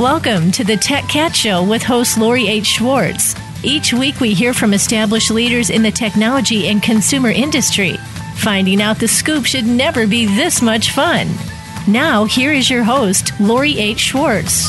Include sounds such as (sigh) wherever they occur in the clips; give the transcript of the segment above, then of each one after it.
Welcome to the Tech Cat Show with host Lori H. Schwartz. Each week we hear from established leaders in the technology and consumer industry. Finding out the scoop should never be this much fun. Now, here is your host, Lori H. Schwartz.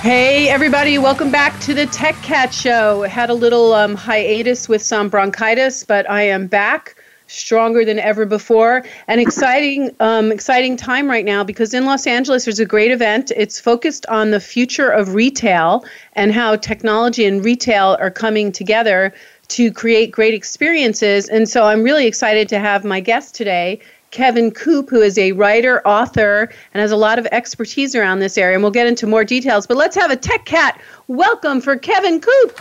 Hey, everybody, welcome back to the Tech Cat Show. Had a little um, hiatus with some bronchitis, but I am back stronger than ever before. An exciting, um, exciting time right now because in Los Angeles there's a great event. It's focused on the future of retail and how technology and retail are coming together to create great experiences. And so I'm really excited to have my guest today. Kevin Coupe, who is a writer, author, and has a lot of expertise around this area. And we'll get into more details. But let's have a tech cat welcome for Kevin Coupe.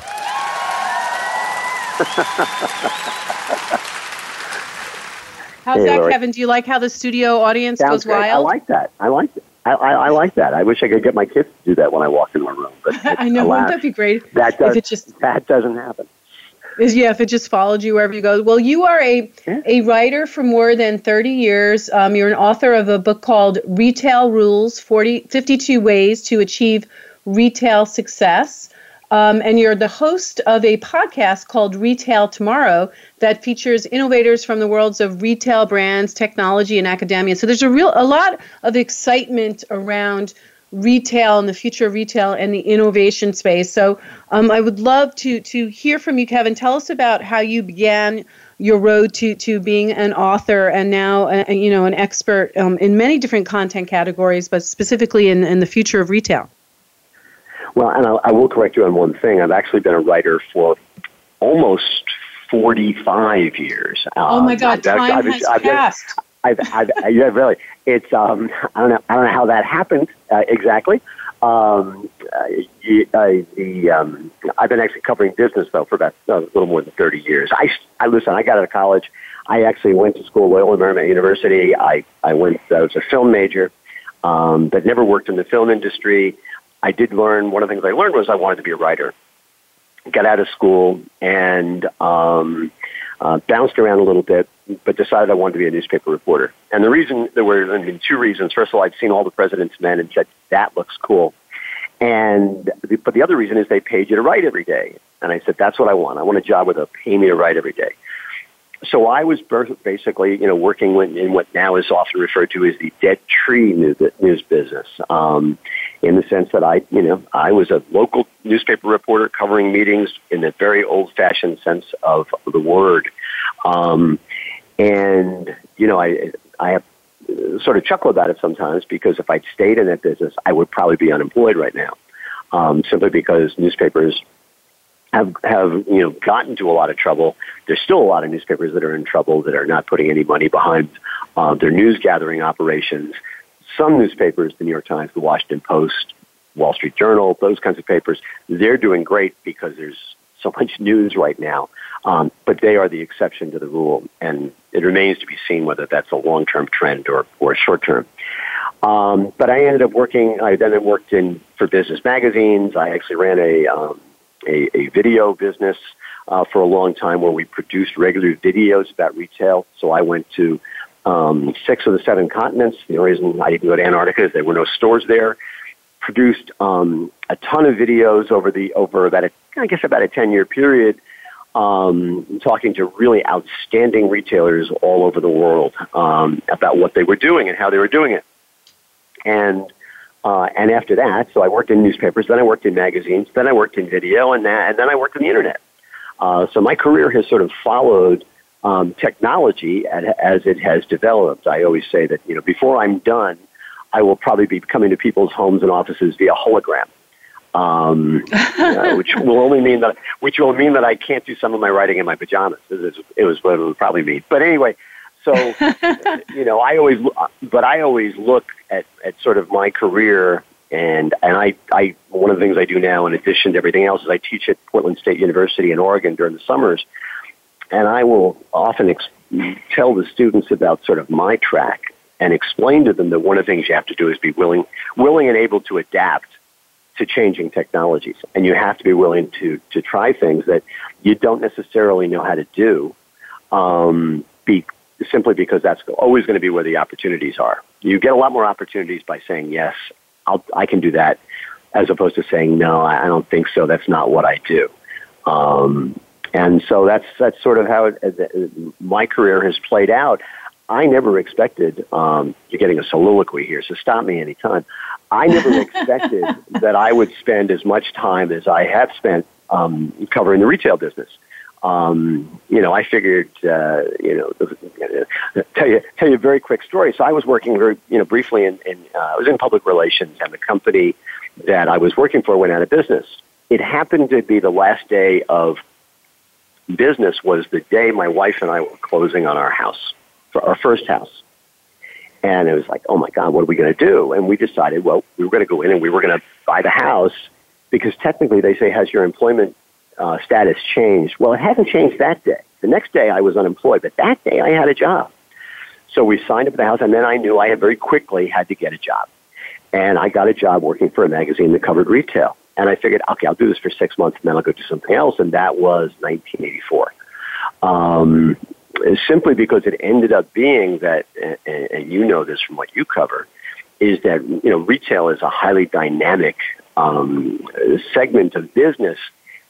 (laughs) How's hey, that, Lori. Kevin? Do you like how the studio audience Sounds goes great. wild? I like that. I like that. I, I, I, like that. I wish I could get my kids to do that when I walk into a room. But (laughs) I know. Alas, wouldn't that be great? That does, if it just, that doesn't happen. Is, yeah, if it just followed you wherever you go. Well, you are a yeah. a writer for more than 30 years. Um, you're an author of a book called Retail Rules 40, 52 Ways to Achieve Retail Success. Um, and you're the host of a podcast called Retail Tomorrow that features innovators from the worlds of retail brands, technology, and academia. So there's a real a lot of excitement around retail and the future of retail and the innovation space. So um, I would love to to hear from you, Kevin. Tell us about how you began your road to to being an author and now uh, you know an expert um, in many different content categories, but specifically in, in the future of retail. Well, and I, I will correct you on one thing. I've actually been a writer for almost 45 years. Oh my God, um, time I've, has I've, passed. I've, I've, I've, yeah, really. It's um, I don't know, I don't know how that happened uh, exactly. Um, uh, the um, I've been actually covering business though for about uh, a little more than 30 years. I, I listen. I got out of college. I actually went to school at Loyola Marymount University. I I went. I was a film major, um, but never worked in the film industry. I did learn, one of the things I learned was I wanted to be a writer. Got out of school and um, uh, bounced around a little bit, but decided I wanted to be a newspaper reporter. And the reason, there were I mean, two reasons. First of all, I'd seen all the President's Men and said, that looks cool. And, but the other reason is they paid you to write every day. And I said, that's what I want. I want a job where they'll pay me to write every day so I was basically, you know, working in what now is often referred to as the dead tree news business, um, in the sense that I, you know, I was a local newspaper reporter covering meetings in the very old-fashioned sense of the word, um, and you know, I, I have sort of chuckle about it sometimes because if I'd stayed in that business, I would probably be unemployed right now, um, simply because newspapers have have you know gotten into a lot of trouble. There's still a lot of newspapers that are in trouble that are not putting any money behind uh, their news gathering operations. Some newspapers, the New York Times, the Washington Post, Wall Street Journal, those kinds of papers, they're doing great because there's so much news right now. Um, but they are the exception to the rule, and it remains to be seen whether that's a long-term trend or or short term. Um, but I ended up working. I then worked in for business magazines. I actually ran a um, a, a video business uh, for a long time where we produced regular videos about retail. So I went to um, six of the seven continents. The only reason I didn't go to Antarctica is there were no stores there. Produced um, a ton of videos over the over about a, I guess about a ten year period, um, talking to really outstanding retailers all over the world um, about what they were doing and how they were doing it. And uh, and after that, so I worked in newspapers, then I worked in magazines, then I worked in video, and, that, and then I worked on the internet. Uh, so my career has sort of followed um, technology as it has developed. I always say that you know before I'm done, I will probably be coming to people's homes and offices via hologram, um, (laughs) uh, which will only mean that which will mean that I can't do some of my writing in my pajamas. It was what it would probably mean. But anyway, so, (laughs) you know, I always, but I always look at, at sort of my career and, and I, I, one of the things I do now in addition to everything else is I teach at Portland State University in Oregon during the summers. And I will often ex- tell the students about sort of my track and explain to them that one of the things you have to do is be willing, willing and able to adapt to changing technologies. And you have to be willing to, to try things that you don't necessarily know how to do, um, be, simply because that's always going to be where the opportunities are. You get a lot more opportunities by saying yes, I'll, I can do that, as opposed to saying no, I don't think so. That's not what I do. Um, and so that's that's sort of how it, my career has played out. I never expected. Um, you're getting a soliloquy here, so stop me anytime. I never (laughs) expected that I would spend as much time as I have spent um, covering the retail business. Um, you know, I figured, uh, you know, tell you tell you a very quick story. So I was working very, you know, briefly in, in uh, I was in public relations, and the company that I was working for went out of business. It happened to be the last day of business was the day my wife and I were closing on our house, for our first house. And it was like, oh my God, what are we going to do? And we decided, well, we were going to go in and we were going to buy the house because technically they say, has your employment uh, status changed? Well, it hadn't changed that day. The next day I was unemployed, but that day I had a job. So we signed up for the house, and then I knew I had very quickly had to get a job. And I got a job working for a magazine that covered retail. And I figured, okay, I'll do this for six months, and then I'll go do something else. And that was 1984. Um, simply because it ended up being that, and, and you know this from what you cover, is that you know retail is a highly dynamic um, segment of business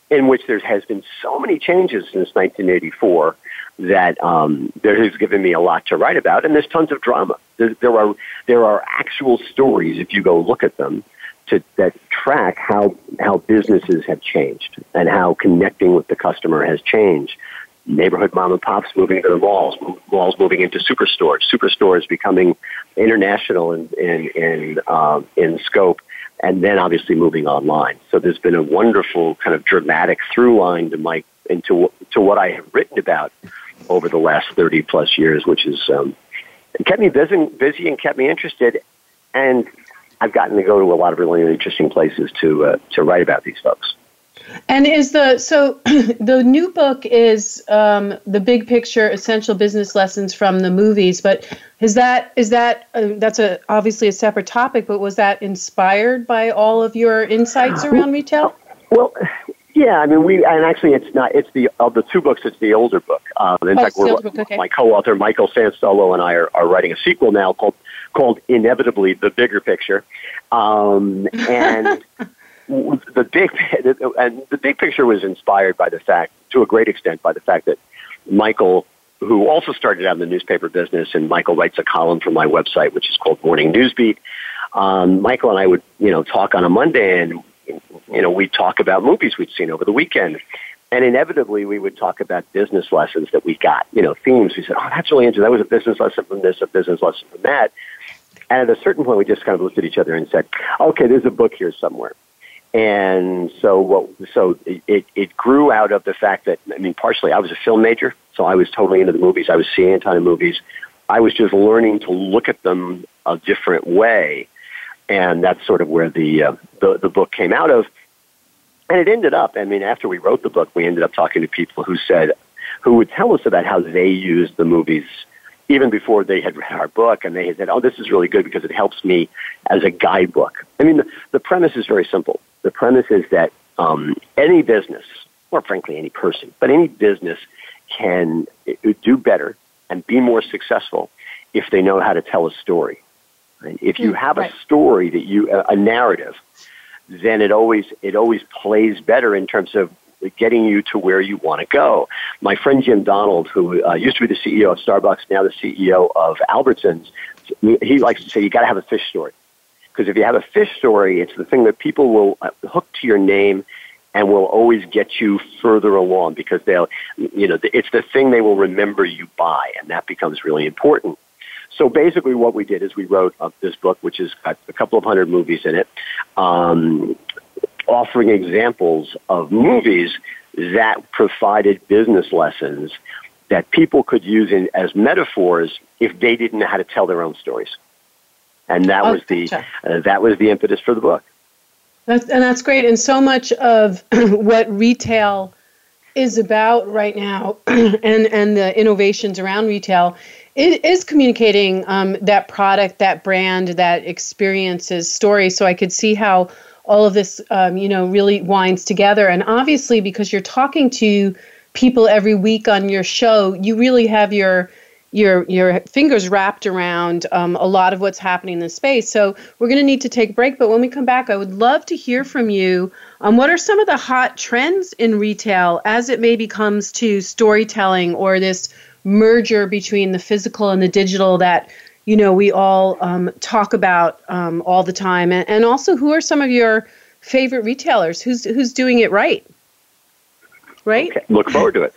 in which there has been so many changes since 1984 that um, there has given me a lot to write about, and there's tons of drama. There, there are there are actual stories if you go look at them to that track how how businesses have changed and how connecting with the customer has changed. Neighborhood mom and pops moving to the malls, malls moving into superstores, superstores becoming international in in in, um, in scope, and then obviously moving online. So there's been a wonderful kind of dramatic through line to my into to what I have written about over the last 30 plus years, which is um, kept me busy, busy and kept me interested, and I've gotten to go to a lot of really interesting places to uh, to write about these folks. And is the so (clears throat) the new book is um, the big picture essential business lessons from the movies, but is that is that uh, that's a obviously a separate topic, but was that inspired by all of your insights around retail? Well, yeah, I mean we and actually it's not it's the of the two books it's the older book. Um, in oh, fact, we're, book, okay. my co-author Michael Sansolo and I are, are writing a sequel now called called inevitably the bigger picture, um, and. (laughs) the big and the big picture was inspired by the fact, to a great extent, by the fact that Michael, who also started out in the newspaper business, and Michael writes a column for my website, which is called Morning Newsbeat. Um, Michael and I would, you know, talk on a Monday, and you know, we'd talk about movies we'd seen over the weekend. And inevitably, we would talk about business lessons that we got, you know, themes. We said, oh, that's really interesting. That was a business lesson from this, a business lesson from that. And at a certain point, we just kind of looked at each other and said, okay, there's a book here somewhere. And so what, so it, it grew out of the fact that, I mean, partially I was a film major, so I was totally into the movies. I was seeing a ton of movies. I was just learning to look at them a different way. And that's sort of where the, uh, the, the book came out of. And it ended up, I mean, after we wrote the book, we ended up talking to people who said, who would tell us about how they used the movies even before they had read our book, and they had said, "Oh, this is really good because it helps me as a guidebook." I mean, the, the premise is very simple. The premise is that um, any business, or frankly any person, but any business can do better and be more successful if they know how to tell a story. Right? If you mm, have right. a story that you a narrative, then it always it always plays better in terms of getting you to where you want to go. My friend Jim Donald, who uh, used to be the CEO of Starbucks, now the CEO of Albertsons, he likes to say you got to have a fish story. Because if you have a fish story, it's the thing that people will uh, hook to your name and will always get you further along because they'll, you know, it's the thing they will remember you by, and that becomes really important. So basically, what we did is we wrote up this book, which has got a couple of hundred movies in it, um, offering examples of movies that provided business lessons that people could use in, as metaphors if they didn't know how to tell their own stories. And that oh, was the uh, that was the impetus for the book. That's, and that's great. And so much of (clears throat) what retail is about right now, (clears throat) and and the innovations around retail, it is communicating um, that product, that brand, that experiences, story. So I could see how all of this, um, you know, really winds together. And obviously, because you're talking to people every week on your show, you really have your your your fingers wrapped around um, a lot of what's happening in the space. So we're going to need to take a break, but when we come back, I would love to hear from you on what are some of the hot trends in retail as it maybe comes to storytelling or this merger between the physical and the digital that you know we all um, talk about um, all the time, and, and also who are some of your favorite retailers? Who's who's doing it right? Right. Okay. Look forward to it.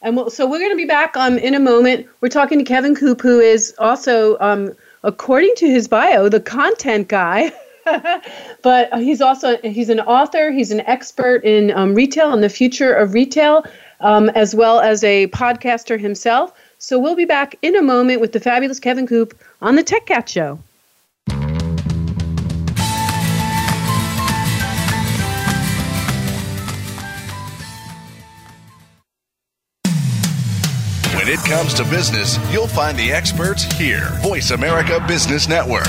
And we'll, so we're going to be back um, in a moment. We're talking to Kevin Coupe, who is also, um, according to his bio, the content guy. (laughs) but he's also he's an author. He's an expert in um, retail and the future of retail, um, as well as a podcaster himself. So we'll be back in a moment with the fabulous Kevin Coupe on the Tech Cat Show. When it comes to business, you'll find the experts here. Voice America Business Network.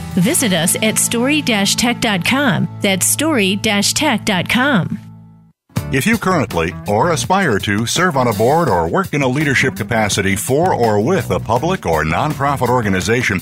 Visit us at story-tech.com. That's story-tech.com. If you currently or aspire to serve on a board or work in a leadership capacity for or with a public or nonprofit organization,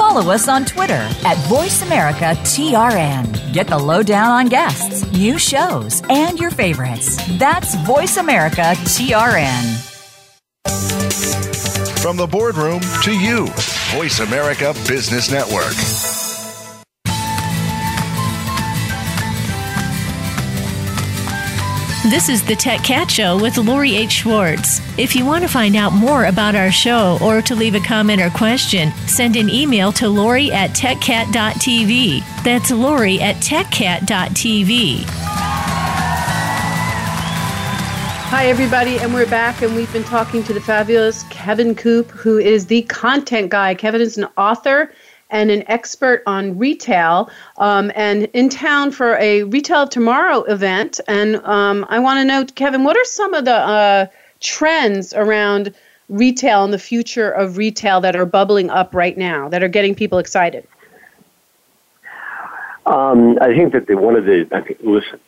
follow us on Twitter at VoiceAmericaTRN. Get the lowdown on guests, new shows, and your favorites. That's VoiceAmericaTRN. From the boardroom to you, Voice America Business Network. This is the Tech Cat Show with Lori H. Schwartz. If you want to find out more about our show or to leave a comment or question, send an email to Lori at techcat.tv. That's Lori at techcat.tv. Hi, everybody, and we're back, and we've been talking to the fabulous Kevin Coupe, who is the content guy. Kevin is an author and an expert on retail, um, and in town for a Retail Tomorrow event. And um, I want to know, Kevin, what are some of the uh, trends around retail and the future of retail that are bubbling up right now that are getting people excited? Um, I think that the, one of the I think, listen,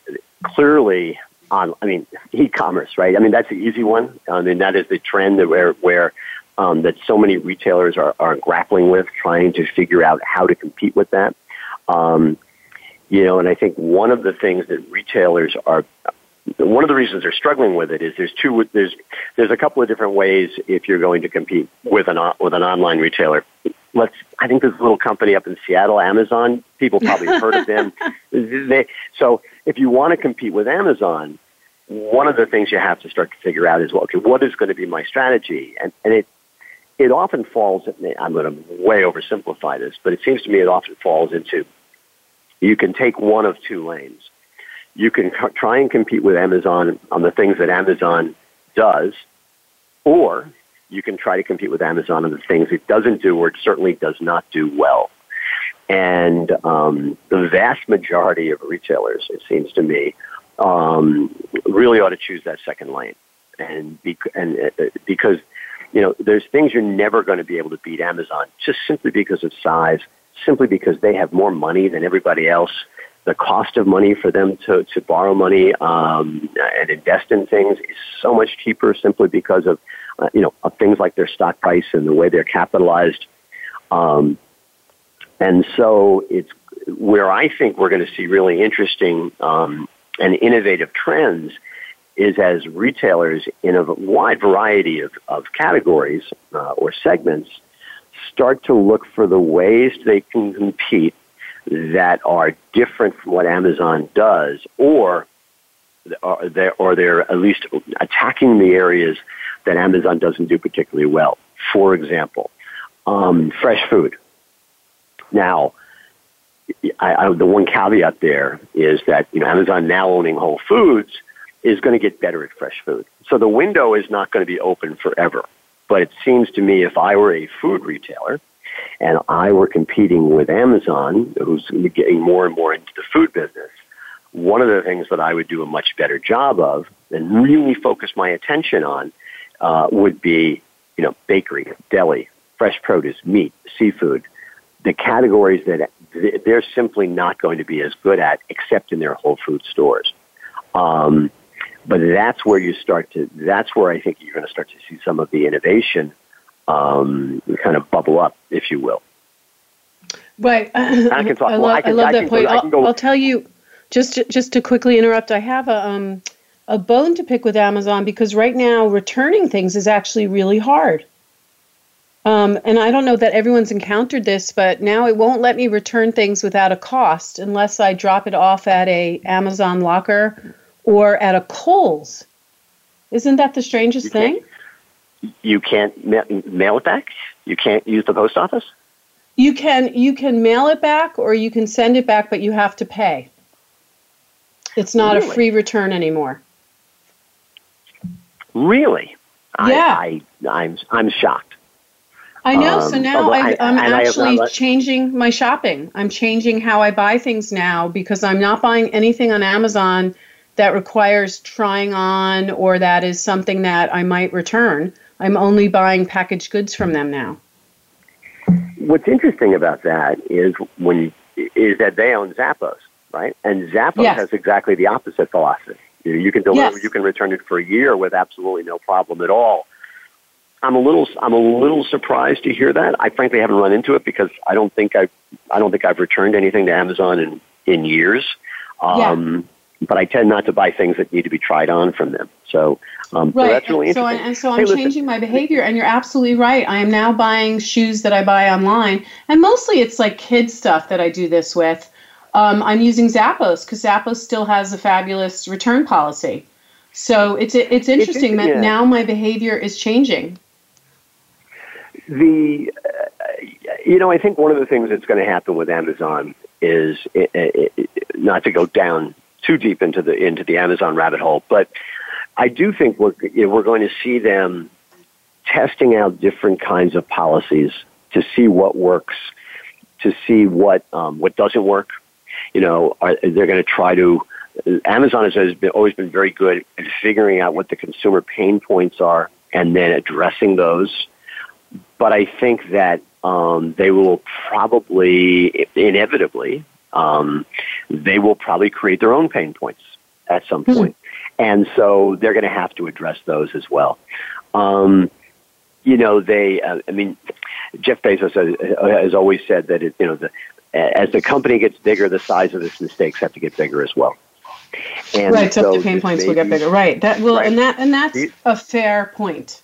clearly on I mean e-commerce, right? I mean that's the easy one. I mean that is the trend where where um, that so many retailers are, are grappling with, trying to figure out how to compete with that. Um, you know, and I think one of the things that retailers are, one of the reasons they're struggling with it is there's two, there's, there's a couple of different ways if you're going to compete with an, with an online retailer. Let's, I think there's a little company up in Seattle, Amazon. People probably heard of them. (laughs) They, so if you want to compete with Amazon, one of the things you have to start to figure out is, well, okay, what is going to be my strategy? And, and it, it often falls, I'm going to way oversimplify this, but it seems to me it often falls into you can take one of two lanes. You can try and compete with Amazon on the things that Amazon does, or you can try to compete with Amazon on the things it doesn't do or it certainly does not do well. And um, the vast majority of retailers, it seems to me, um, really ought to choose that second lane. And, and uh, because you know, there's things you're never going to be able to beat Amazon just simply because of size, simply because they have more money than everybody else. The cost of money for them to, to borrow money um, and invest in things is so much cheaper simply because of, uh, you know, of things like their stock price and the way they're capitalized. Um, and so it's where I think we're going to see really interesting um, and innovative trends is as retailers in a wide variety of, of categories uh, or segments start to look for the ways they can compete that are different from what Amazon does, or they're, or they're at least attacking the areas that Amazon doesn't do particularly well. For example, um, fresh food. Now, I, I, the one caveat there is that you know Amazon now owning Whole Foods is going to get better at fresh food. So the window is not going to be open forever. But it seems to me if I were a food retailer and I were competing with Amazon, who's getting more and more into the food business, one of the things that I would do a much better job of and really focus my attention on uh, would be, you know, bakery, deli, fresh produce, meat, seafood, the categories that they're simply not going to be as good at except in their Whole Food stores. Um, but that's where you start to, that's where I think you're going to start to see some of the innovation um, kind of bubble up, if you will. Right. I can talk. (laughs) I, love, I, can, I love that point. Go, I'll, I'll, tell you, just to, just to quickly interrupt, I have a um, a bone to pick with Amazon because right now returning things is actually really hard. Um, and I don't know that everyone's encountered this, but now it won't let me return things without a cost unless I drop it off at a Amazon locker or at a Kohl's. Isn't that the strangest you thing? You can't ma- mail it back. You can't use the post office. You can you can mail it back or you can send it back, but you have to pay. It's not really? a free return anymore. Really? Yeah. I, I I'm I'm shocked. I know. Um, so now I, am actually let... changing my shopping. I'm changing how I buy things now because I'm not buying anything on Amazon that requires trying on or that is something that I might return. I'm only buying packaged goods from them now. What's interesting about that is when is that they own Zappos, right? And Zappos yes. has exactly the opposite philosophy. You, know, you can deliver, yes. you can return it for a year with absolutely no problem at all. I'm a little, I'm a little surprised to hear that. I frankly haven't run into it because I don't think I, I don't think I've returned anything to Amazon in in years. Um, yeah but I tend not to buy things that need to be tried on from them. So, um, right. so that's really interesting. So, and so I'm hey, changing my behavior, and you're absolutely right. I am now buying shoes that I buy online, and mostly it's like kids stuff that I do this with. Um, I'm using Zappos because Zappos still has a fabulous return policy. So it's it's interesting it's, that yeah. now my behavior is changing. The uh, you know I think one of the things that's going to happen with Amazon is it, it, it, not to go down too deep into the into the Amazon rabbit hole, but I do think we're we're going to see them testing out different kinds of policies to see what works, to see what um, what doesn't work. You know, are, they're going to try to. Amazon has always been very good at figuring out what the consumer pain points are and then addressing those. But I think that um, they will probably, inevitably, um, they will probably create their own pain points at some hmm. point. And so they're going to have to address those as well. Um, you know, they, uh, I mean, Jeff Bezos has, has always said that, it, you know, the, as the company gets bigger, the size of its mistakes have to get bigger as well. And right, so the pain points will get bigger. Right. That will, right. and that, and that's a fair point.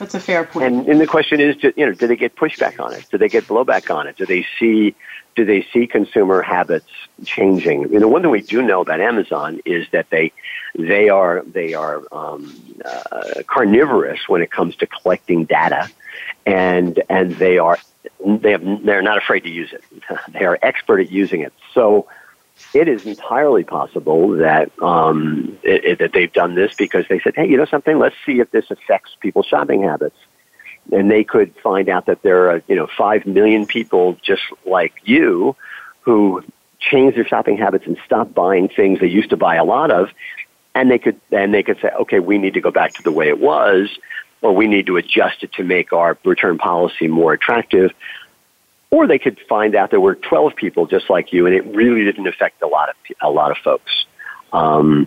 That's a fair point. And, and the question is, you know, do they get pushback on it? Do they get blowback on it? Do they see do they see consumer habits changing? You know, one thing we do know about Amazon is that they they are they are um, uh, carnivorous when it comes to collecting data, and and they are they have they're not afraid to use it. (laughs) they are expert at using it. So it is entirely possible that um, it, it, that they've done this because they said, hey, you know something? Let's see if this affects people's shopping habits. And they could find out that there are you know five million people just like you who change their shopping habits and stop buying things they used to buy a lot of. And they could and they could say okay we need to go back to the way it was or we need to adjust it to make our return policy more attractive or they could find out there were 12 people just like you and it really didn't affect a lot of a lot of folks um,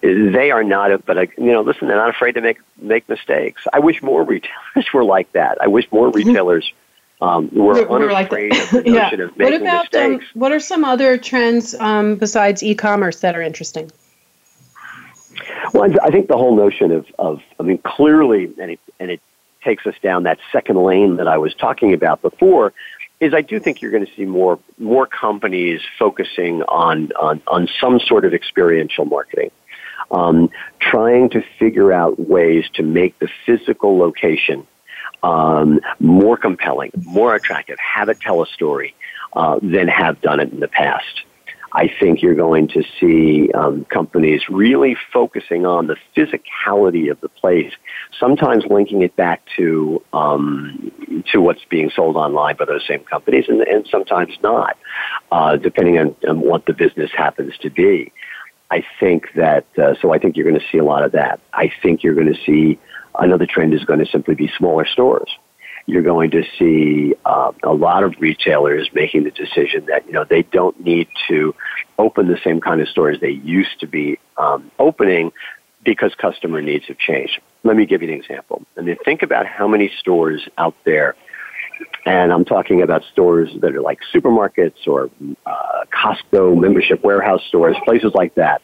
they are not, but you know, listen, they're not afraid to make make mistakes. I wish more retailers (laughs) were like that. I wish more mm-hmm. retailers um, were, we're, unafraid like of the (laughs) yeah. of making what about, mistakes. Um, what are some other trends um, besides e-commerce that are interesting? Well, I think the whole notion of, of I mean, clearly, and it, and it takes us down that second lane that I was talking about before is I do think you're going to see more more companies focusing on on, on some sort of experiential marketing, um, trying to figure out ways to make the physical location um, more compelling, more attractive, have it tell a story uh, than have done it in the past. I think you're going to see um, companies really focusing on the physicality of the place, sometimes linking it back to um, to what's being sold online by those same companies, and, and sometimes not, uh, depending on, on, what the business happens to be. I think that uh, so. I think you're going to see a lot of that. I think you're going to see another trend is going to simply be smaller stores you're going to see uh, a lot of retailers making the decision that you know they don't need to open the same kind of stores they used to be um, opening because customer needs have changed. Let me give you an example. I mean, think about how many stores out there, and I'm talking about stores that are like supermarkets or uh, Costco membership warehouse stores, places like that.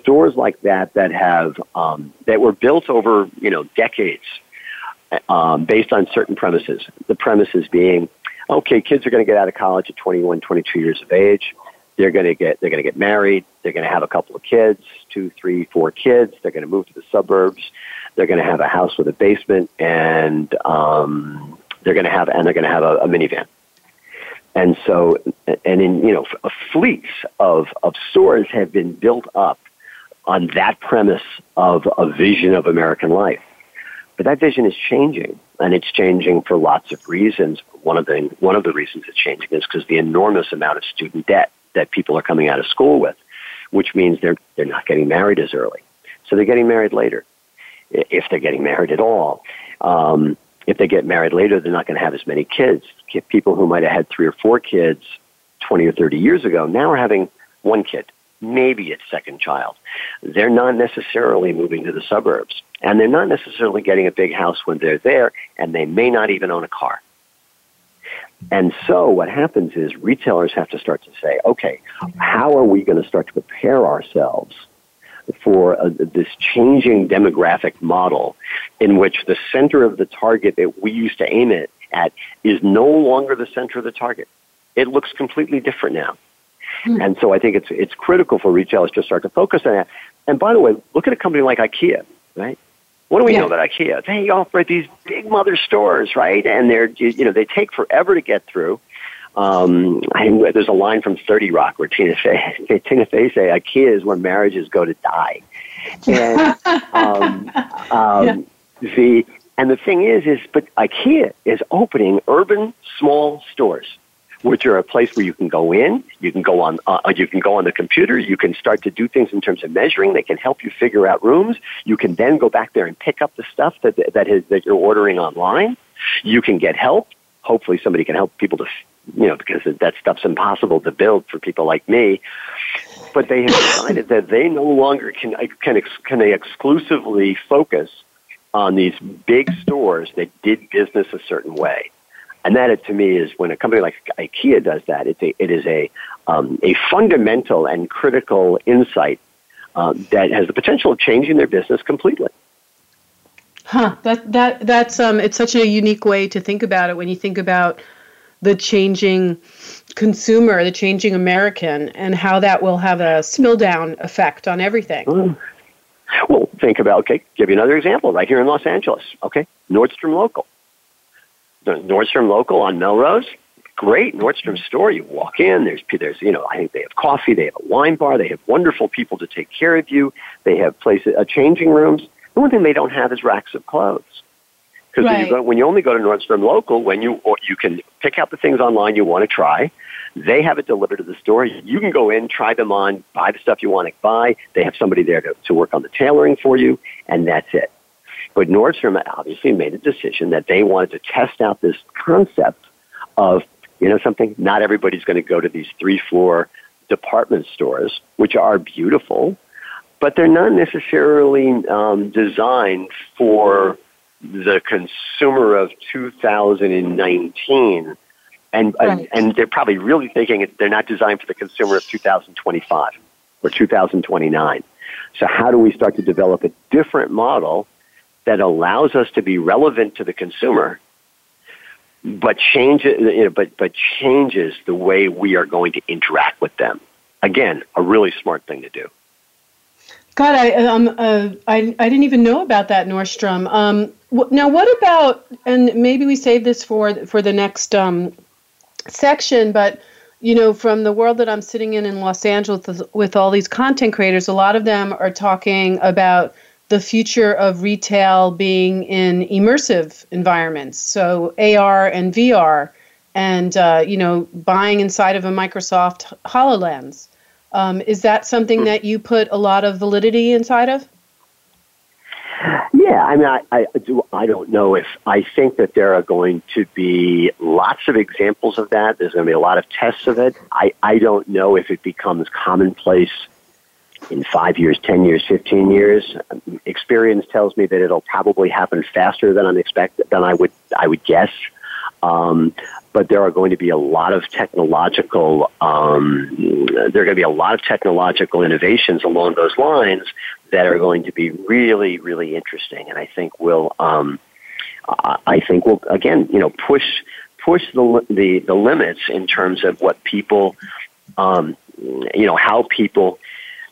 Stores like that that have um, that were built over you know decades um, based on certain premises. The premises being, okay, kids are going to get out of college at 21, 22 years of age. They're going to get they're going to get married. They're going to have a couple of kids, two, three, four kids. They're going to move to the suburbs. They're going to have a house with a basement, and um, they're going to have and they're going to have a, a minivan. And so, and in you know, fleets of of stores have been built up on that premise of a vision of American life. But that vision is changing, and it's changing for lots of reasons. One of the one of the reasons it's changing is because the enormous amount of student debt that people are coming out of school with, which means they're they're not getting married as early, so they're getting married later, if they're getting married at all. Um, if they get married later, they're not going to have as many kids. People who might have had three or four kids 20 or 30 years ago now are having one kid maybe it's second child. They're not necessarily moving to the suburbs, and they're not necessarily getting a big house when they're there, and they may not even own a car. And so what happens is retailers have to start to say, okay, how are we going to start to prepare ourselves for uh, this changing demographic model in which the center of the target that we used to aim it at is no longer the center of the target. It looks completely different now. Hmm. And so I think it's it's critical for retailers to start to focus on that. And by the way, look at a company like IKEA, right? What do we yeah. know about IKEA? They operate these big mother stores, right? And they're you know they take forever to get through. Um, I, there's a line from 30 Rock where Tina Fey, (laughs) Tina Fey say IKEA is where marriages go to die. And um, (laughs) um, yeah. the and the thing is, is but IKEA is opening urban small stores which are a place where you can go in, you can go on, uh, you can go on the computer, you can start to do things in terms of measuring. They can help you figure out rooms. You can then go back there and pick up the stuff that that is that you're ordering online. You can get help. Hopefully, somebody can help people to, you know, because that stuff's impossible to build for people like me. But they have decided that they no longer can can can they exclusively focus on these big stores that did business a certain way. And that, to me, is when a company like IKEA does that, it's a, it is a, um, a fundamental and critical insight um, that has the potential of changing their business completely. Huh. That that that's um. It's such a unique way to think about it when you think about the changing consumer, the changing American, and how that will have a spill down effect on everything. Mm. Well, think about okay. Give you another example right here in Los Angeles. Okay, Nordstrom Local Nordstrom local on Melrose. Great Nordstrom store. You walk in. There's there's you know I think they have coffee. They have a wine bar. They have wonderful people to take care of you. They have places, uh, changing rooms. The one thing they don't have is racks of clothes. Because right. when, you go, when you only go to Nordstrom local, when you or you can pick out the things online you want to try, they have it delivered to the store. You can go in, try them on, buy the stuff you want to buy. They have somebody there to, to work on the tailoring for you, and that's it. But Nordstrom obviously made a decision that they wanted to test out this concept of, you know, something, not everybody's going to go to these three floor department stores, which are beautiful, but they're not necessarily um, designed for the consumer of 2019. And, right. and, and they're probably really thinking they're not designed for the consumer of 2025 or 2029. So how do we start to develop a different model that allows us to be relevant to the consumer, but changes, you know, but, but changes the way we are going to interact with them. Again, a really smart thing to do. God, I um uh, I I didn't even know about that Nordstrom. Um, w- now what about and maybe we save this for for the next um section, but you know, from the world that I'm sitting in in Los Angeles with all these content creators, a lot of them are talking about the future of retail being in immersive environments, so AR and VR, and uh, you know, buying inside of a Microsoft Hololens. Um, is that something that you put a lot of validity inside of? Yeah, I mean, I, I do. I don't know if I think that there are going to be lots of examples of that. There's going to be a lot of tests of it. I, I don't know if it becomes commonplace in five years, ten years, fifteen years. Experience tells me that it'll probably happen faster than unexpected than I would I would guess. Um, but there are going to be a lot of technological um, there are going to be a lot of technological innovations along those lines that are going to be really really interesting and I think will um, I think will again you know push push the the, the limits in terms of what people um, you know how people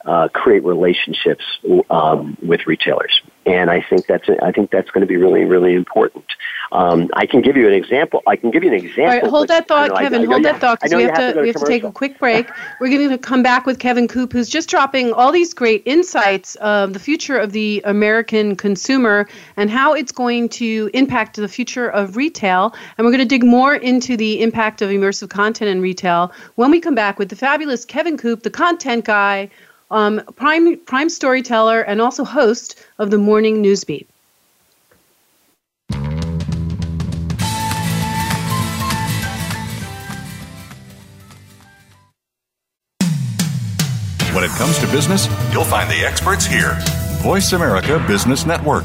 uh, create relationships um, with retailers and I think that's I think that's going to be really really important. Um, I can give you an example. I can give you an example. All right, hold that thought, know, Kevin. I, I, hold that thought because we have to, to we have to take a quick break. We're going to come back with Kevin Coupe, who's just dropping all these great insights of the future of the American consumer and how it's going to impact the future of retail. And we're going to dig more into the impact of immersive content in retail when we come back with the fabulous Kevin Coupe, the content guy um, prime prime storyteller and also host of the Morning Newsbeat. When it comes to business, you'll find the experts here. Voice America Business Network.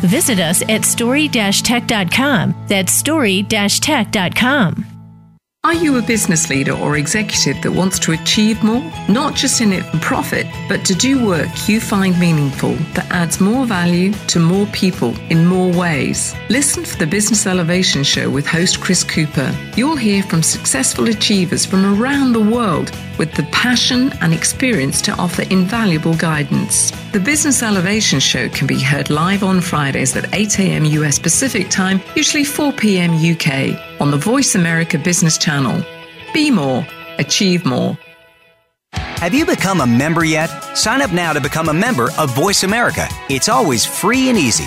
Visit us at story-tech.com. That's story-tech.com. Are you a business leader or executive that wants to achieve more? Not just in it for profit, but to do work you find meaningful that adds more value to more people in more ways. Listen for the Business Elevation Show with host Chris Cooper. You'll hear from successful achievers from around the world with the passion and experience to offer invaluable guidance. The Business Elevation Show can be heard live on Fridays at 8 a.m. US Pacific Time, usually 4 p.m. UK, on the Voice America Business Channel. Be more, achieve more. Have you become a member yet? Sign up now to become a member of Voice America. It's always free and easy.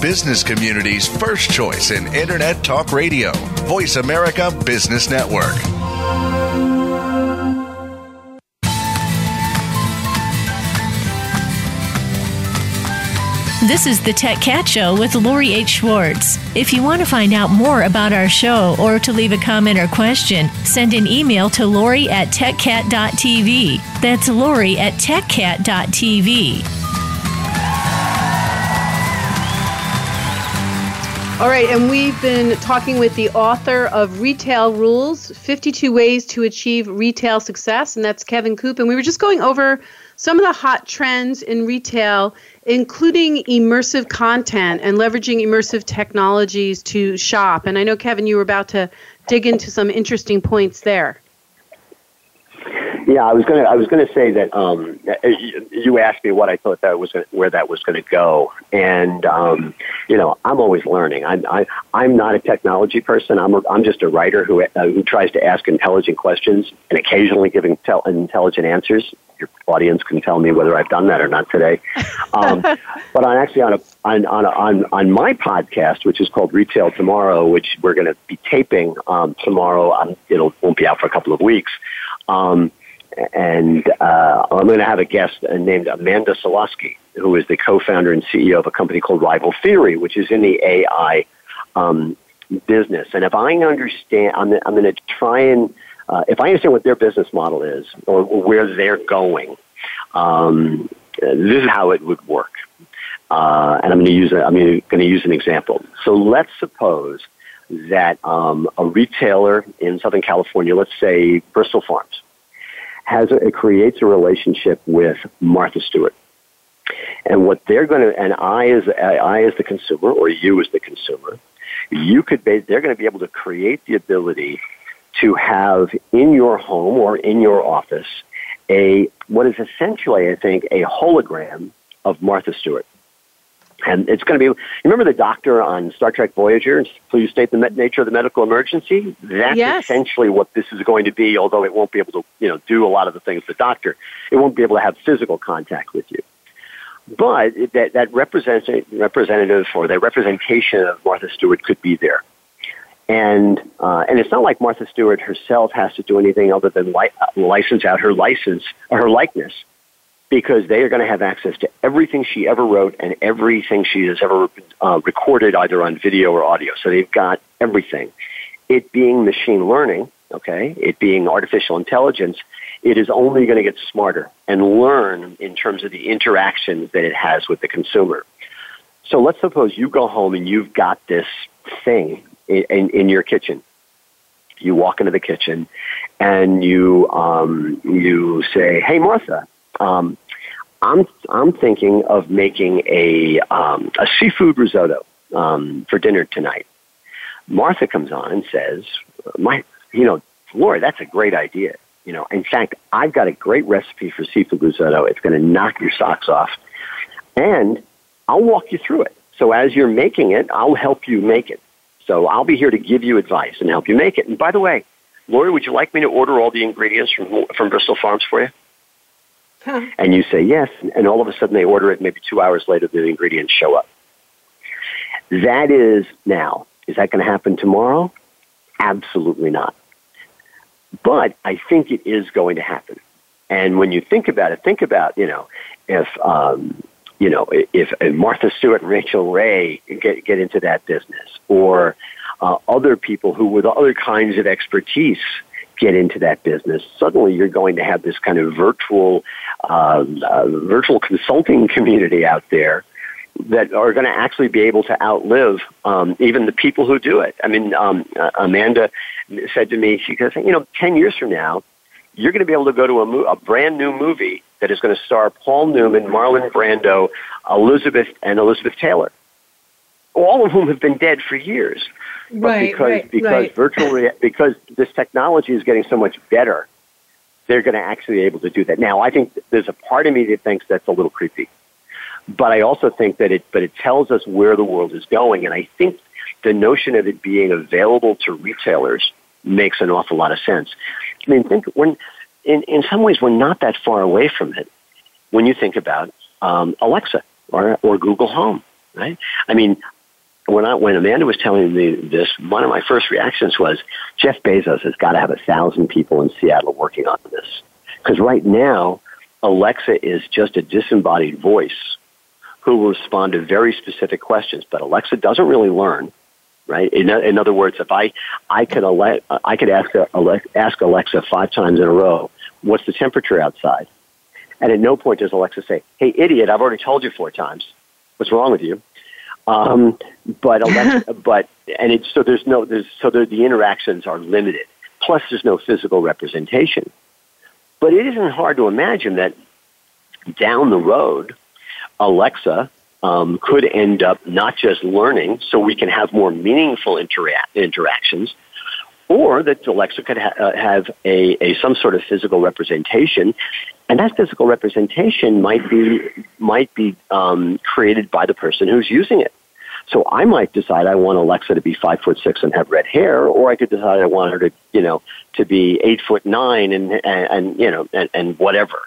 business community's first choice in Internet Talk Radio. Voice America Business Network. This is the Tech Cat Show with Lori H. Schwartz. If you want to find out more about our show or to leave a comment or question, send an email to Lori at techcat.tv. That's Lori at techcat.tv. All right, and we've been talking with the author of Retail Rules 52 Ways to Achieve Retail Success, and that's Kevin Coupe. And we were just going over some of the hot trends in retail, including immersive content and leveraging immersive technologies to shop. And I know, Kevin, you were about to dig into some interesting points there. Yeah, I was gonna. I was gonna say that um, you asked me what I thought that was gonna, where that was going to go, and um, you know, I'm always learning. I'm I, I'm not a technology person. I'm a, I'm just a writer who uh, who tries to ask intelligent questions and occasionally giving tel- intelligent answers. Your audience can tell me whether I've done that or not today. Um, (laughs) but I'm actually on a on on, a, on on my podcast, which is called Retail Tomorrow, which we're going to be taping um, tomorrow. Um, it'll won't be out for a couple of weeks. Um, and uh, I'm going to have a guest named Amanda Solosky, who is the co-founder and CEO of a company called Rival Theory, which is in the AI um, business. And if I understand, I'm, I'm going to try and uh, if I understand what their business model is or where they're going, um, this is how it would work. Uh, and I'm going to use a, I'm going to use an example. So let's suppose that um, a retailer in Southern California, let's say Bristol Farms, has a, it creates a relationship with Martha Stewart. And what they're going to, and I as I as the consumer, or you as the consumer, you could be, they're going to be able to create the ability to have in your home or in your office a what is essentially, I think, a hologram of Martha Stewart. And it's going to be, remember the doctor on Star Trek Voyager, please state the nature of the medical emergency? That's yes. essentially what this is going to be, although it won't be able to, you know, do a lot of the things the doctor. It won't be able to have physical contact with you. But that, that representative representative or that representation of Martha Stewart could be there. And, uh, and it's not like Martha Stewart herself has to do anything other than li- license out her license, or her likeness because they are going to have access to everything she ever wrote and everything she has ever uh, recorded either on video or audio. So they've got everything. It being machine learning, okay, it being artificial intelligence, it is only going to get smarter and learn in terms of the interactions that it has with the consumer. So let's suppose you go home and you've got this thing in, in, in your kitchen. You walk into the kitchen and you um, you say, "Hey, Martha, um, I'm I'm thinking of making a um, a seafood risotto um, for dinner tonight. Martha comes on and says, "My, you know, Laura, that's a great idea. You know, in fact, I've got a great recipe for seafood risotto. It's going to knock your socks off, and I'll walk you through it. So as you're making it, I'll help you make it. So I'll be here to give you advice and help you make it. And by the way, Lori, would you like me to order all the ingredients from from Bristol Farms for you? And you say yes, and all of a sudden they order it. Maybe two hours later, the ingredients show up. That is now. Is that going to happen tomorrow? Absolutely not. But I think it is going to happen. And when you think about it, think about you know if um, you know if, if Martha Stewart and Rachael Ray get get into that business, or uh, other people who with other kinds of expertise get into that business, suddenly you're going to have this kind of virtual, uh, uh, virtual consulting community out there that are going to actually be able to outlive um, even the people who do it. I mean, um, uh, Amanda said to me, she goes, you know, 10 years from now, you're going to be able to go to a, mo- a brand new movie that is going to star Paul Newman, Marlon Brando, Elizabeth, and Elizabeth Taylor, all of whom have been dead for years. But right, because right, because right. virtual because this technology is getting so much better, they're going to actually be able to do that. Now, I think there's a part of me that thinks that's a little creepy, but I also think that it but it tells us where the world is going, and I think the notion of it being available to retailers makes an awful lot of sense. I mean, think when in in some ways we're not that far away from it when you think about um, Alexa or or Google Home, right? I mean, when I when Amanda was telling me this, one of my first reactions was Jeff Bezos has got to have a thousand people in Seattle working on this because right now Alexa is just a disembodied voice who will respond to very specific questions, but Alexa doesn't really learn. Right. In, in other words, if I I could I could ask ask Alexa five times in a row, what's the temperature outside? And at no point does Alexa say, "Hey, idiot! I've already told you four times. What's wrong with you?" Um, but (laughs) Alexa, but and it's so there's no there's so there, the interactions are limited. Plus, there's no physical representation. But it isn't hard to imagine that down the road, Alexa um, could end up not just learning, so we can have more meaningful intera- interactions, or that Alexa could ha- uh, have a, a some sort of physical representation, and that physical representation might be might be um, created by the person who's using it. So I might decide I want Alexa to be five foot six and have red hair, or I could decide I want her to, you know, to be eight foot nine and and, and you know and, and whatever.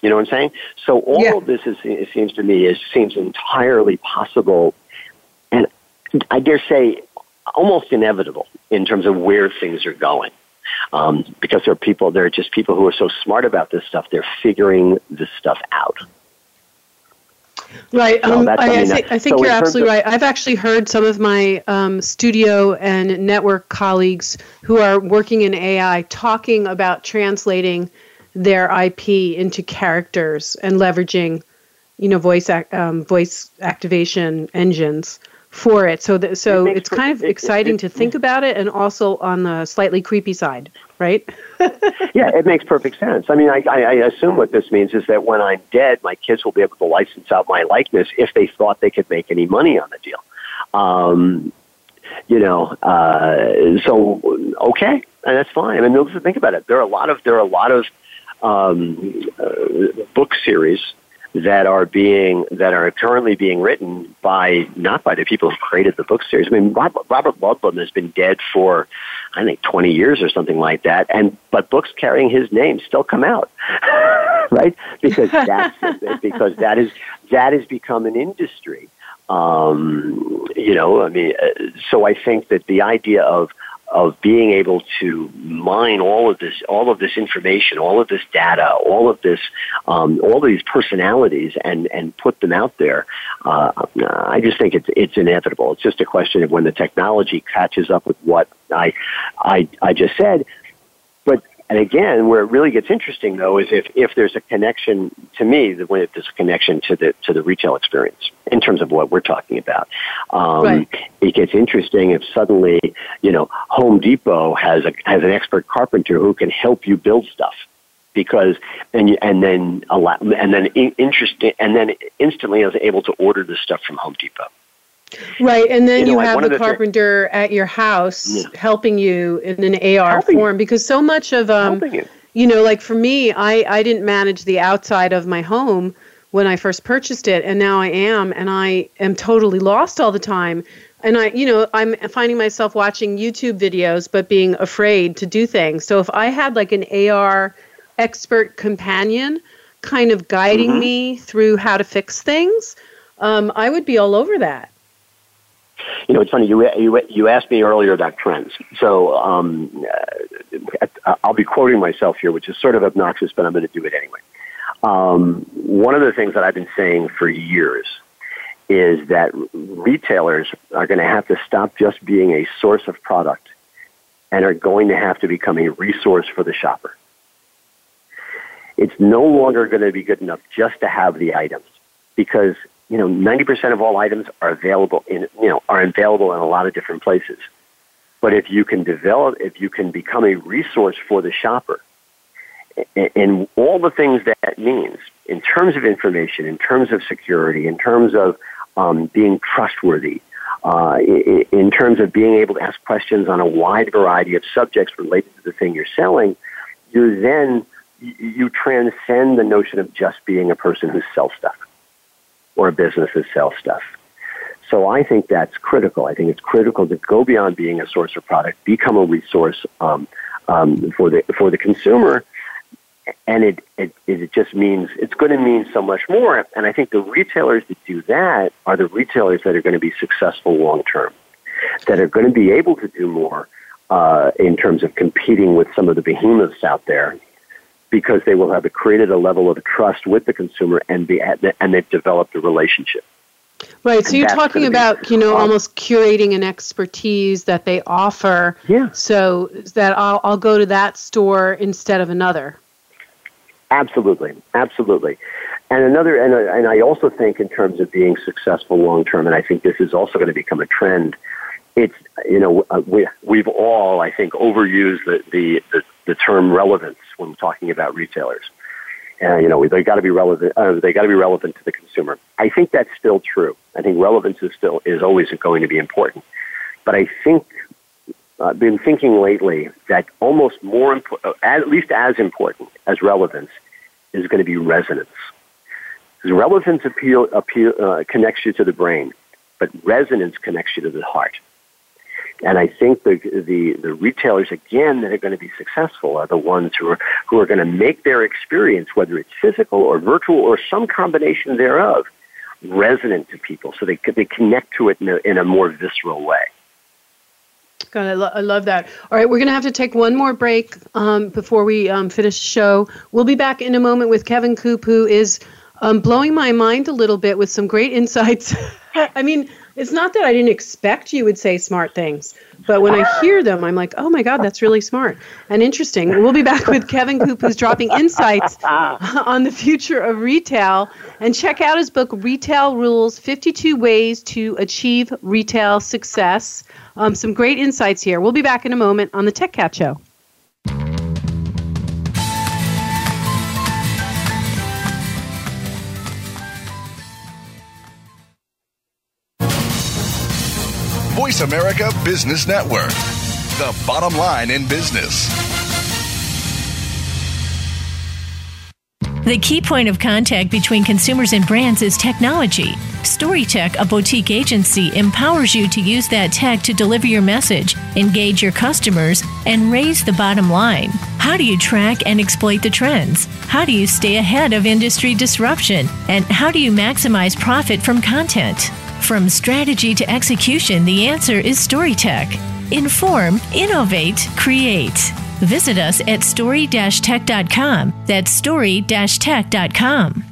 You know what I'm saying? So all Yeah. of this is, it seems to me, is seems entirely possible, and I dare say almost inevitable in terms of where things are going. Um, because there are people, there are just people who are so smart about this stuff. They're figuring this stuff out. Right. Um, I, I, something think, I think so you're absolutely of- right. I've actually heard some of my um, studio and network colleagues who are working in AI talking about translating their IP into characters and leveraging, you know, voice ac- um, voice activation engines for it. So that so It it's per- kind of it- it- exciting it- to think about it, and also on the slightly creepy side, right? (laughs) Yeah, it makes perfect sense. I mean, I, I, I assume what this means is that when I'm dead, my kids will be able to license out my likeness if they thought they could make any money on the deal. Um, you know, uh, so okay, and that's fine. I mean, think about it. There are a lot of there are a lot of um, uh, book series that are being that are currently being written by not by the people who created the book series. I mean, Robert, Ludlum has been dead for I think twenty years or something like that, and but books carrying his name still come out, (laughs) right? Because that's because that is that has become an industry. Um, you know, I mean, uh, so I think that the idea of of being able to mine all of this, all of this information, all of this data, all of this, um, all of these personalities, and and put them out there. Uh, I just think it's it's inevitable. It's just a question of when the technology catches up with what I I I just said. And again, where it really gets interesting though is if if there's a connection to me, the when there's a connection to the to the retail experience in terms of what we're talking about. Um, Right. It gets interesting if suddenly you know Home Depot has a has an expert carpenter who can help you build stuff because and you, and then a lot, and then in, interesting and then instantly I was able to order the stuff from Home Depot. Right, and then You know, you, like have of the carpenter at your house Yeah. helping you in an AR Helping you. form because so much of um, you. you know, like for me, I I didn't manage the outside of my home when I first purchased it, and now I am, and I am totally lost all the time. And I, you know, I'm finding myself watching YouTube videos, but being afraid to do things. So if I had like an AR expert companion, kind of guiding Mm-hmm. me through how to fix things, um, I would be all over that. You know, it's funny. You you you asked me earlier about trends. So um, uh, I'll be quoting myself here, which is sort of obnoxious, but I'm going to do it anyway. Um, one of the things that I've been saying for years is that retailers are going to have to stop just being a source of product and are going to have to become a resource for the shopper. It's no longer going to be good enough just to have the items because you know 90% of all items are available in you know are available in a lot of different places. But if you can develop, if you can become a resource for the shopper, and, all the things that means in terms of information, in terms of security, in terms of um, being trustworthy, uh, in, terms of being able to ask questions on a wide variety of subjects related to the thing you're selling, you then you transcend the notion of just being a person who sells stuff or a business that sells stuff. So I think that's critical. I think it's critical to go beyond being a source of product, become a resource um, um, for the for the consumer, and it, it it just means it's going to mean so much more. And I think the retailers that do that are the retailers that are going to be successful long term, that are going to be able to do more uh, in terms of competing with some of the behemoths out there, because they will have created a level of trust with the consumer and be and they've developed a relationship. Right. So And you're talking about, you know, almost curating an expertise that they offer. Yeah. So that I'll I'll go to that store instead of another. Absolutely, absolutely. And another, and, uh, and I also think in terms of being successful long term, and I think this is also going to become a trend. It's you know uh, we we've all I think overused the the the, the term relevance when talking about retailers. Uh, you know they got to be relevant. Uh, they got to be relevant to the consumer. I think that's still true. I think relevance is still is always going to be important. But I think I've been thinking lately that almost more important, at least as important as relevance, is going to be resonance. Because relevance appeal, appeal uh, connects you to the brain, but resonance connects you to the heart. And I think the, the, the retailers, again, that are going to be successful are the ones who are, who are going to make their experience, whether it's physical or virtual or some combination thereof, resonant to people so they, they connect to it in a, in a more visceral way. God, I, lo- I, love that. All right, we're going to have to take one more break um, before we um, finish the show. We'll be back in a moment with Kevin Coupe, who is um, blowing my mind a little bit with some great insights. (laughs) I mean, it's not that I didn't expect you would say smart things, but when I hear them, I'm like, oh my God, that's really smart and interesting. We'll be back with Kevin Coupe, who's dropping insights (laughs) on the future of retail. And check out his book, Retail Rules 52 Ways to Achieve Retail Success. Um, some great insights here. We'll be back in a moment on the Tech Cat Show. Voice America Business Network, the bottom line in business. The key point of contact between consumers and brands is technology. StoryTech, a boutique agency, empowers you to use that tech to deliver your message, engage your customers, and raise the bottom line. How do you track and exploit the trends? How do you stay ahead of industry disruption? And how do you maximize profit from content? From strategy to execution, the answer is StoryTech. Inform, innovate, create. Visit us at story-tech.com. That's story-tech.com.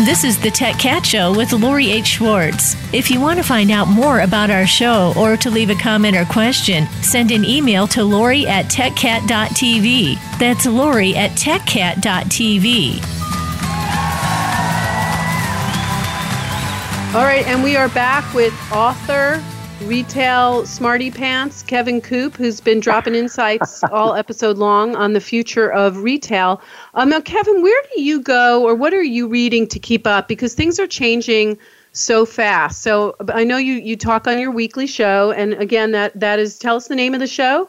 This is the Tech Cat Show with Lori H. Schwartz. If you want to find out more about our show or to leave a comment or question, send an email to Lori at techcat.tv. That's Lori at techcat.tv. All right, and we are back with author, retail smarty pants, Kevin Coupe, who's been dropping insights all episode long on the future of retail. Um, now, Kevin, where do you go or what are you reading to keep up? Because things are changing so fast. So I know you, you talk on your weekly show, and again, that, that is, tell us the name of the show.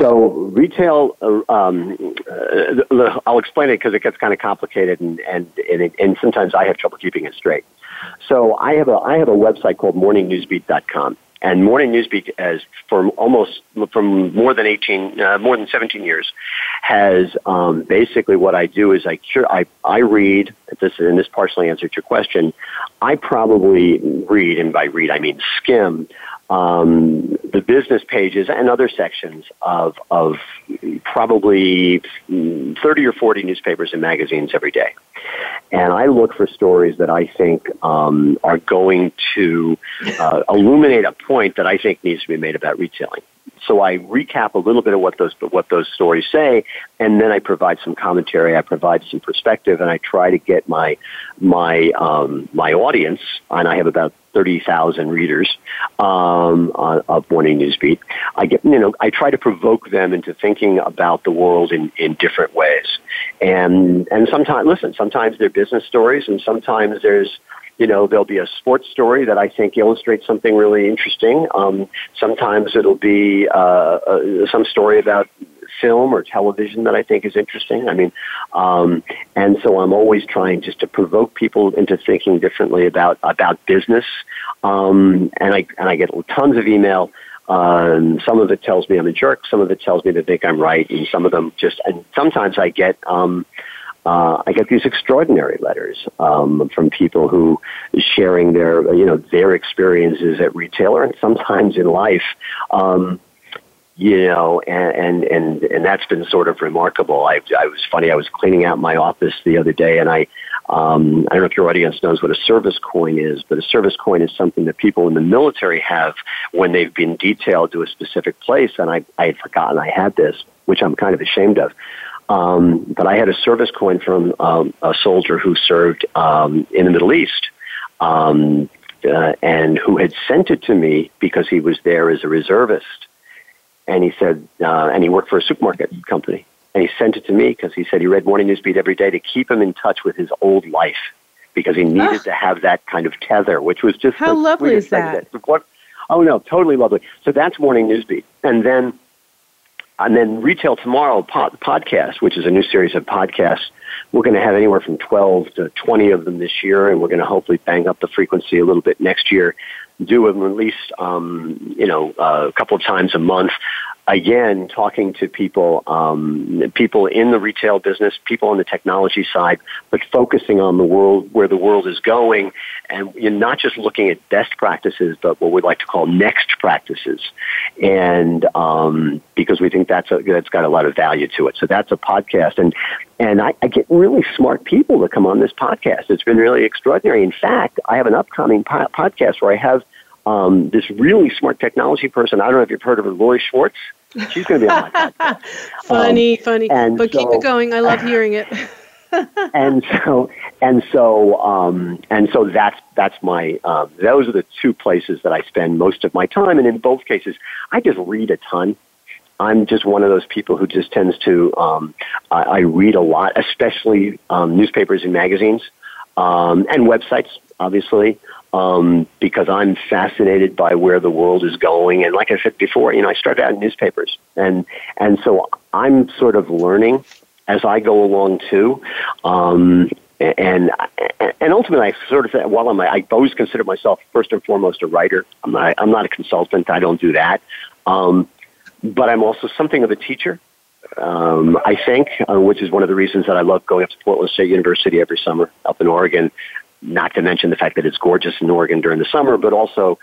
So retail, uh, um, uh, I'll explain it because it gets kind of complicated, and and and, it, and sometimes I have trouble keeping it straight. So I have a I have a website called morningnewsbeat.com. And Morning Newsbeat has, for almost, from more than 18, uh, more than 17 years, has um, basically what I do is I, cure, I, I read, this, and this partially answered your question, I probably read, and by read I mean skim, um, the business pages and other sections of, of probably 30 or 40 newspapers and magazines every day. And I look for stories that I think um, are going to uh, illuminate a point that I think needs to be made about retailing. So I recap a little bit of what those what those stories say, and then I provide some commentary. I provide some perspective, and I try to get my my um, my audience, and I have about thirty thousand readers um, of Morning Newsbeat. I get you know I try to provoke them into thinking about the world in in different ways, and and sometimes listen. Sometimes they're business stories, and sometimes there's you know, there'll be a sports story that I think illustrates something really interesting. Um, sometimes it'll be uh, uh, some story about film or television that I think is interesting. I mean, um, and so I'm always trying just to provoke people into thinking differently about about business. Um, and I and I get tons of email. Um, some of it tells me I'm a jerk. Some of it tells me they think I'm right, and some of them just. And sometimes I get um, uh, I get these extraordinary letters um, from people who sharing their you know their experiences at retailer and sometimes in life. Um, you know, and, and, and, and that's been sort of remarkable. I, I was funny. I was cleaning out my office the other day and I, um, I don't know if your audience knows what a service coin is, but a service coin is something that people in the military have when they've been detailed to a specific place. And I, I had forgotten I had this, which I'm kind of ashamed of. Um, but I had a service coin from um, a soldier who served um, in the Middle East. Um, uh, and who had sent it to me because he was there as a reservist. And he said, uh, and he worked for a supermarket company. And he sent it to me because he said he read Morning Newsbeat every day to keep him in touch with his old life because he needed to have that kind of tether, which was just how lovely is that? that? What, oh no, totally lovely. So that's Morning Newsbeat, and then and then Retail Tomorrow pod, podcast, which is a new series of podcasts. We're going to have anywhere from 12 to 20 of them this year, and we're going to hopefully bang up the frequency a little bit next year. Do them at least, um, you know, uh, a couple of times a month again, talking to people, um, people in the retail business, people on the technology side, but focusing on the world, where the world is going, and you're not just looking at best practices, but what we'd like to call next practices, and um, because we think that's a, that's got a lot of value to it. So that's a podcast, and and I, I get really smart people to come on this podcast. It's been really extraordinary. In fact, I have an upcoming po- podcast where I have um, this really smart technology person. I don't know if you've heard of her, Lori Schwartz. She's going to be on my (laughs) podcast. funny, um, funny. but so, keep it going. I love hearing it. (laughs) and so and so um, and so that's that's my um, those are the two places that I spend most of my time. And in both cases, I just read a ton. I'm just one of those people who just tends to um, I, I read a lot, especially um, newspapers and magazines um, and websites, obviously um, because I'm fascinated by where the world is going. And like I said before, you know, I started out in newspapers, and and so I'm sort of learning as I go along too. Um, and and ultimately, I sort of while I'm I always consider myself first and foremost a writer. I'm not I'm not a consultant. I don't do that. Um, but I'm also something of a teacher. Um, I think, uh, which is one of the reasons that I love going up to Portland State University every summer up in Oregon not to mention the fact that it's gorgeous in Oregon during the summer, but also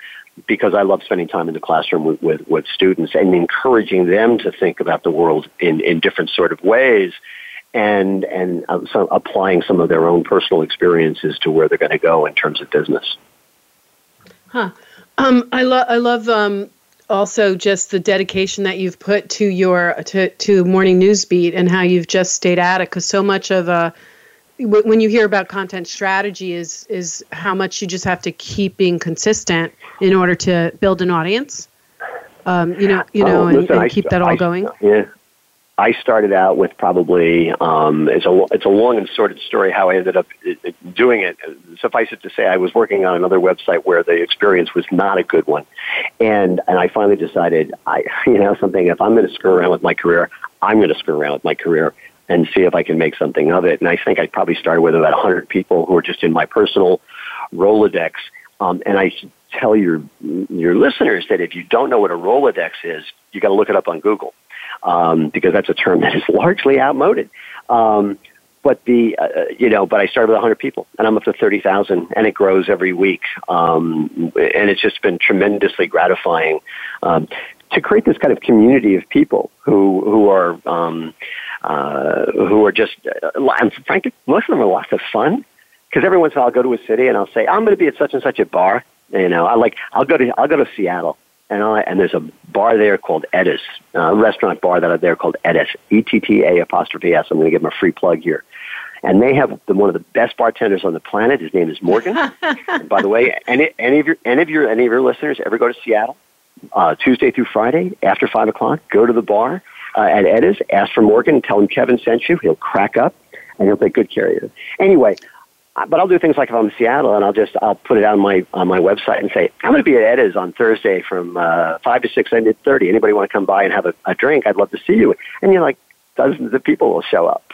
because I love spending time in the classroom with, with, with students and encouraging them to think about the world in, in different sort of ways and, and uh, so applying some of their own personal experiences to where they're going to go in terms of business. Huh. Um, I, lo- I love um, also just the dedication that you've put to your to, to morning news beat and how you've just stayed at it because so much of uh, when you hear about content strategy is is how much you just have to keep being consistent in order to build an audience? Um, you know you know oh, listen, and, and, keep that all I, going? yeah. I started out with probably um, it's a it's a long and sordid story how I ended up uh, doing it. Suffice it to say, I was working on another website where the experience was not a good one, and and I finally decided I (laughs) you know something if I'm going to screw around with my career, I'm going to screw around with my career and see if I can make something of it. And I think I probably started with about 100 people who are just in my personal Rolodex. Um, and I tell your your listeners that if you don't know what a Rolodex is, you got to look it up on Google um, because that's a term (laughs) that is largely outmoded. Um, but the uh, you know, but I started with 100 people, and I'm up to 30,000, and it grows every week, um, and it's just been tremendously gratifying um, to create this kind of community of people who who are um, uh, who are just, uh, and frankly, most of them are lots of fun. Because every once in a while I'll go to a city and I'll say, I'm going to be at such and such a bar. You know, I like, I'll go to, I'll go to Seattle and I, and there's a bar there called Etta's, a restaurant bar that are there called Etta's, E-T-T-A apostrophe S. I'm going to give them a free plug here. And they have the, one of the best bartenders on the planet. His name is Morgan. (laughs) by the way, any, any of your, any of your, any of your listeners ever go to Seattle, uh, Tuesday through Friday after five o'clock, go to the bar uh, at Etta's, ask for Morgan, tell him Kevin sent you. He'll crack up, and he'll take good care of you. Anyway, but I'll do things like if I'm in Seattle, and I'll just I'll put it on my on my website and say I'm going to be at Etta's on Thursday from uh, five to six and thirty. Anybody want to come by and have a, a drink? I'd love to see you. And you're like dozens of people will show up.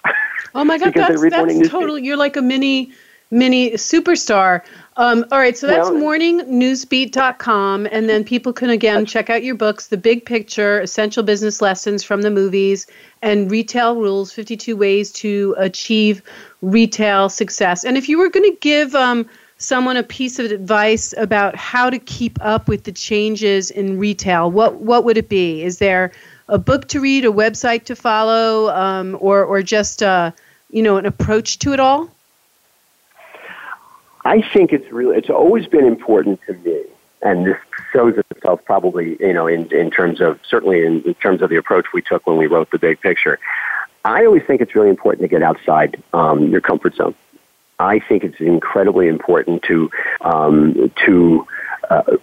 Oh my (laughs) God, that's, that's totally. You're like a mini mini superstar. Um, all right, so that's well, morningnewsbeat.com. And then people can, again, check out your books The Big Picture, Essential Business Lessons from the Movies, and Retail Rules 52 Ways to Achieve Retail Success. And if you were going to give um, someone a piece of advice about how to keep up with the changes in retail, what, what would it be? Is there a book to read, a website to follow, um, or or just uh, you know an approach to it all? I think it's really it's always been important to me, and this shows itself probably you know in in terms of certainly in, in terms of the approach we took when we wrote the big picture. I always think it's really important to get outside um, your comfort zone. I think it's incredibly important to um, to uh,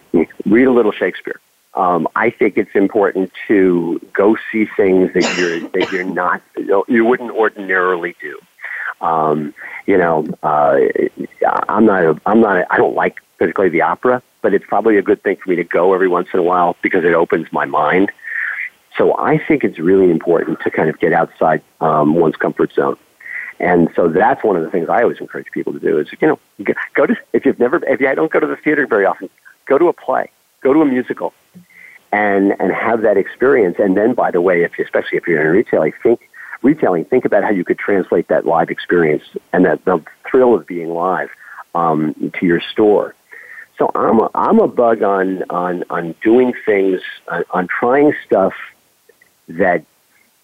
read a little Shakespeare. Um, I think it's important to go see things that you're that you're not you wouldn't ordinarily do. Um, you know, uh, I'm not a, I'm not a, I don't like particularly the opera, but it's probably a good thing for me to go every once in a while because it opens my mind. So I think it's really important to kind of get outside um, one's comfort zone. And so that's one of the things I always encourage people to do is, you know, go to, if you've never, if you don't go to the theater very often, go to a play, go to a musical and, and have that experience. And then, by the way, if, especially if you're in retailing, think, retailing, think about how you could translate that live experience and that the thrill of being live um, to your store. So I'm a, I'm a bug on, on, on doing things, on, on trying stuff that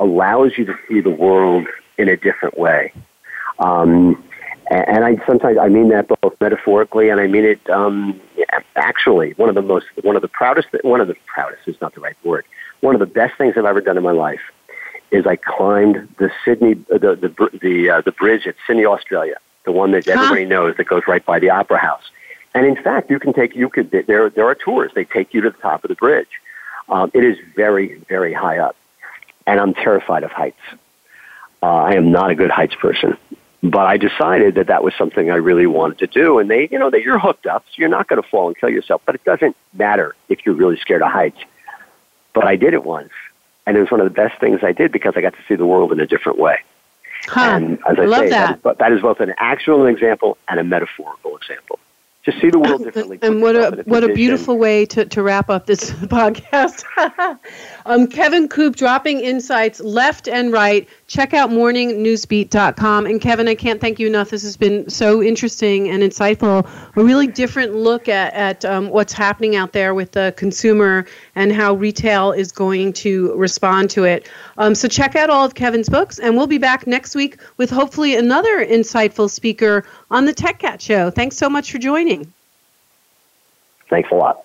allows you to see the world in a different way. Um, and I sometimes I mean that both metaphorically and I mean it um, actually. One of the most, one of the proudest, one of the proudest is not the right word. One of the best things I've ever done in my life is I climbed the Sydney, the the the, uh, the bridge at Sydney, Australia, the one that everybody huh? knows that goes right by the Opera House. And in fact, you can take you could there there are tours. They take you to the top of the bridge. Um, it is very very high up, and I'm terrified of heights. Uh, I am not a good heights person, but I decided that that was something I really wanted to do. And they, you know, that you're hooked up, so you're not going to fall and kill yourself. But it doesn't matter if you're really scared of heights. But I did it once, and it was one of the best things I did because I got to see the world in a different way. Huh. And as I Love say, that. That, is, that is both an actual example and a metaphorical example to see the world differently. And what a what a beautiful way to, to wrap up this (laughs) podcast. (laughs) um, Kevin Coupe dropping insights left and right. Check out morningnewsbeat.com. And Kevin, I can't thank you enough. This has been so interesting and insightful. A really different look at, at um, what's happening out there with the consumer and how retail is going to respond to it. Um, so check out all of Kevin's books, and we'll be back next week with hopefully another insightful speaker on the Tech Cat Show. Thanks so much for joining. Thanks a lot.